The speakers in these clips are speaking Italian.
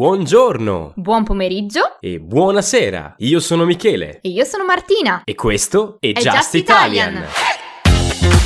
Buongiorno Buon pomeriggio e buonasera. Io sono Michele e io sono Martina. e questo è, È Just, Just Italian. Italian.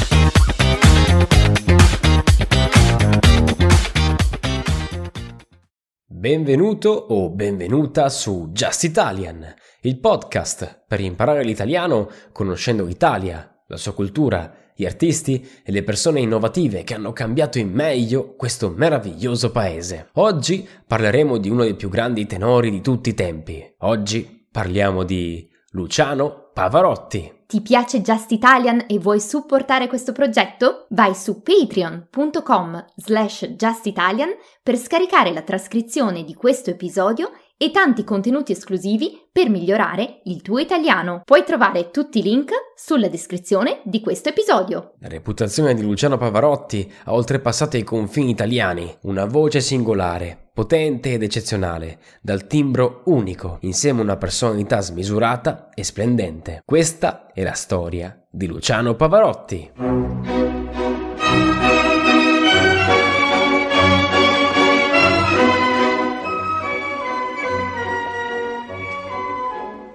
Benvenuto o benvenuta su Just Italian, il podcast per imparare l'italiano conoscendo l'Italia, la sua cultura, gli artisti e le persone innovative che hanno cambiato in meglio questo meraviglioso paese. Oggi parleremo di uno dei più grandi tenori di tutti i tempi. Oggi parliamo di Luciano Pavarotti. Ti piace Just Italian e vuoi supportare questo progetto? Vai su patreon.com slash justitalian per scaricare la trascrizione di questo episodio e tanti contenuti esclusivi per migliorare il tuo italiano. Puoi trovare tutti i link sulla descrizione di questo episodio. La reputazione di Luciano Pavarotti ha oltrepassato i confini italiani, una voce singolare, potente ed eccezionale, dal timbro unico, insieme a una personalità smisurata e splendente. Questa è la storia di Luciano Pavarotti.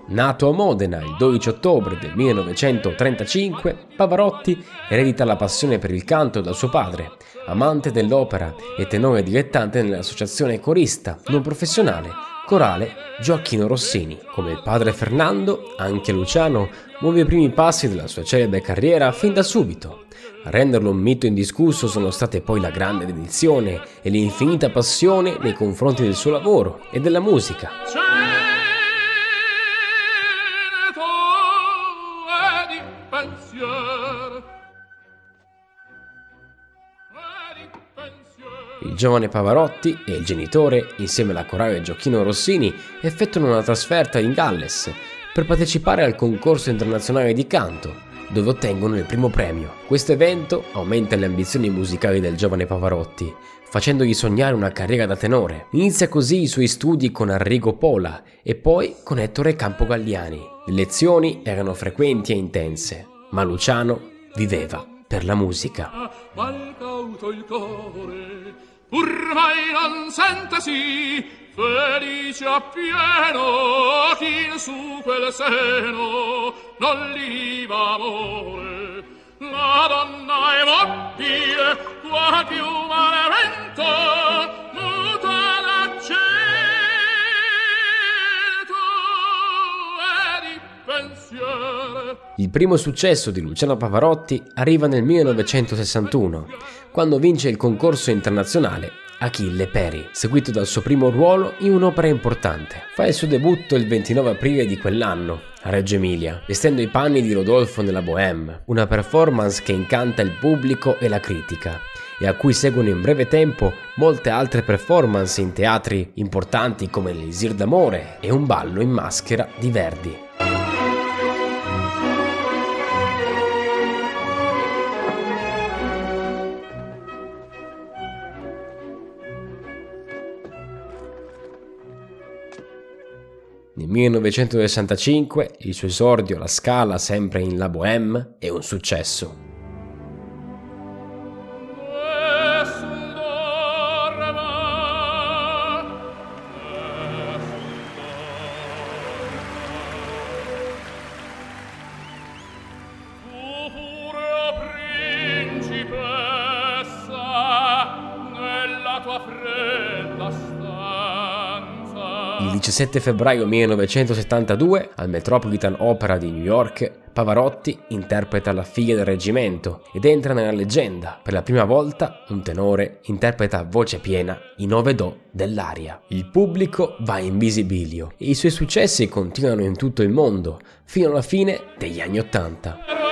Nato a Modena il 12 ottobre del 1935, Pavarotti eredita la passione per il canto da suo padre, amante dell'opera e tenore dilettante nell'associazione corista non professionale corale Gioacchino Rossini. Come il padre Fernando, anche Luciano muove i primi passi della sua celebre carriera fin da subito. A renderlo un mito indiscusso sono state poi la grande dedizione e l'infinita passione nei confronti del suo lavoro e della musica. Il giovane Pavarotti e il genitore, insieme alla corale Gioacchino Rossini, effettuano una trasferta in Galles per partecipare al concorso internazionale di canto, dove ottengono il primo premio. Questo evento aumenta le ambizioni musicali del giovane Pavarotti, facendogli sognare una carriera da tenore. Inizia così i suoi studi con Arrigo Pola e poi con Ettore Campogalliani. Le lezioni erano frequenti e intense, ma Luciano viveva per la musica. battuto il core pur mai non sente sì felice appieno chi in su quel seno non li va amore. La donna è mobile qua più malevento Il primo successo di Luciano Pavarotti arriva nel 1961, quando vince il concorso internazionale Achille Peri, seguito dal suo primo ruolo in un'opera importante. Fa il suo debutto il 29 aprile di quell'anno, a Reggio Emilia, vestendo i panni di Rodolfo nella Bohème, una performance che incanta il pubblico e la critica e a cui seguono in breve tempo molte altre performance in teatri importanti come l'Elisir d'Amore e un ballo in maschera di Verdi. Nel 1965 il suo esordio alla Scala sempre in La Bohème è un successo. 17 febbraio 1972, al Metropolitan Opera di New York, Pavarotti interpreta la figlia del reggimento ed entra nella leggenda. Per la prima volta un tenore interpreta a voce piena i nove do dell'aria. Il pubblico va in visibilio e i suoi successi continuano in tutto il mondo, fino alla fine degli anni Ottanta.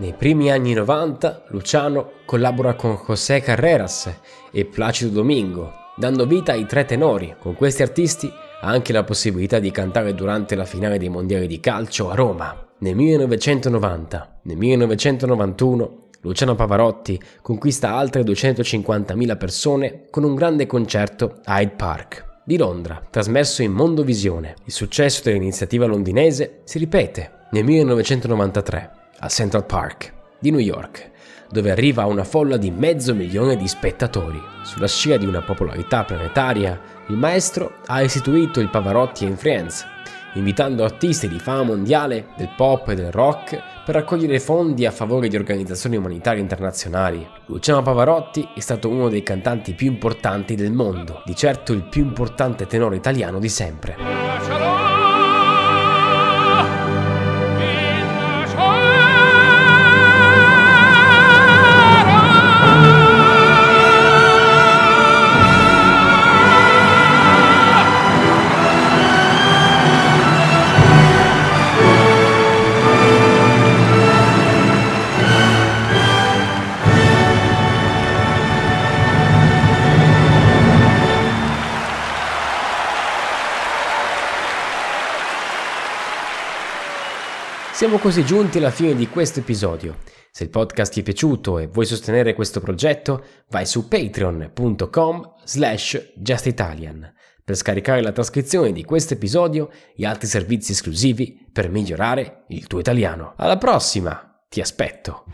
Nei primi anni 90 Luciano collabora con José Carreras e Placido Domingo, dando vita ai tre tenori. Con questi artisti ha anche la possibilità di cantare durante la finale dei mondiali di calcio a Roma. Nel 1990, nel 1991, Luciano Pavarotti conquista altre 250.000 persone con un grande concerto a Hyde Park di Londra, trasmesso in Mondovisione. Il successo dell'iniziativa londinese si ripete nel 1993 al Central Park di New York, dove arriva a una folla di mezzo milione di spettatori. Sulla scia di una popolarità planetaria, il maestro ha istituito il Pavarotti and Friends, invitando artisti di fama mondiale del pop e del rock per raccogliere fondi a favore di organizzazioni umanitarie internazionali. Luciano Pavarotti è stato uno dei cantanti più importanti del mondo, di certo il più importante tenore italiano di sempre. Siamo così giunti alla fine di questo episodio. Se il podcast ti è piaciuto e vuoi sostenere questo progetto, vai su patreon.com slash justitalian per scaricare la trascrizione di questo episodio e altri servizi esclusivi per migliorare il tuo italiano. Alla prossima! Ti aspetto!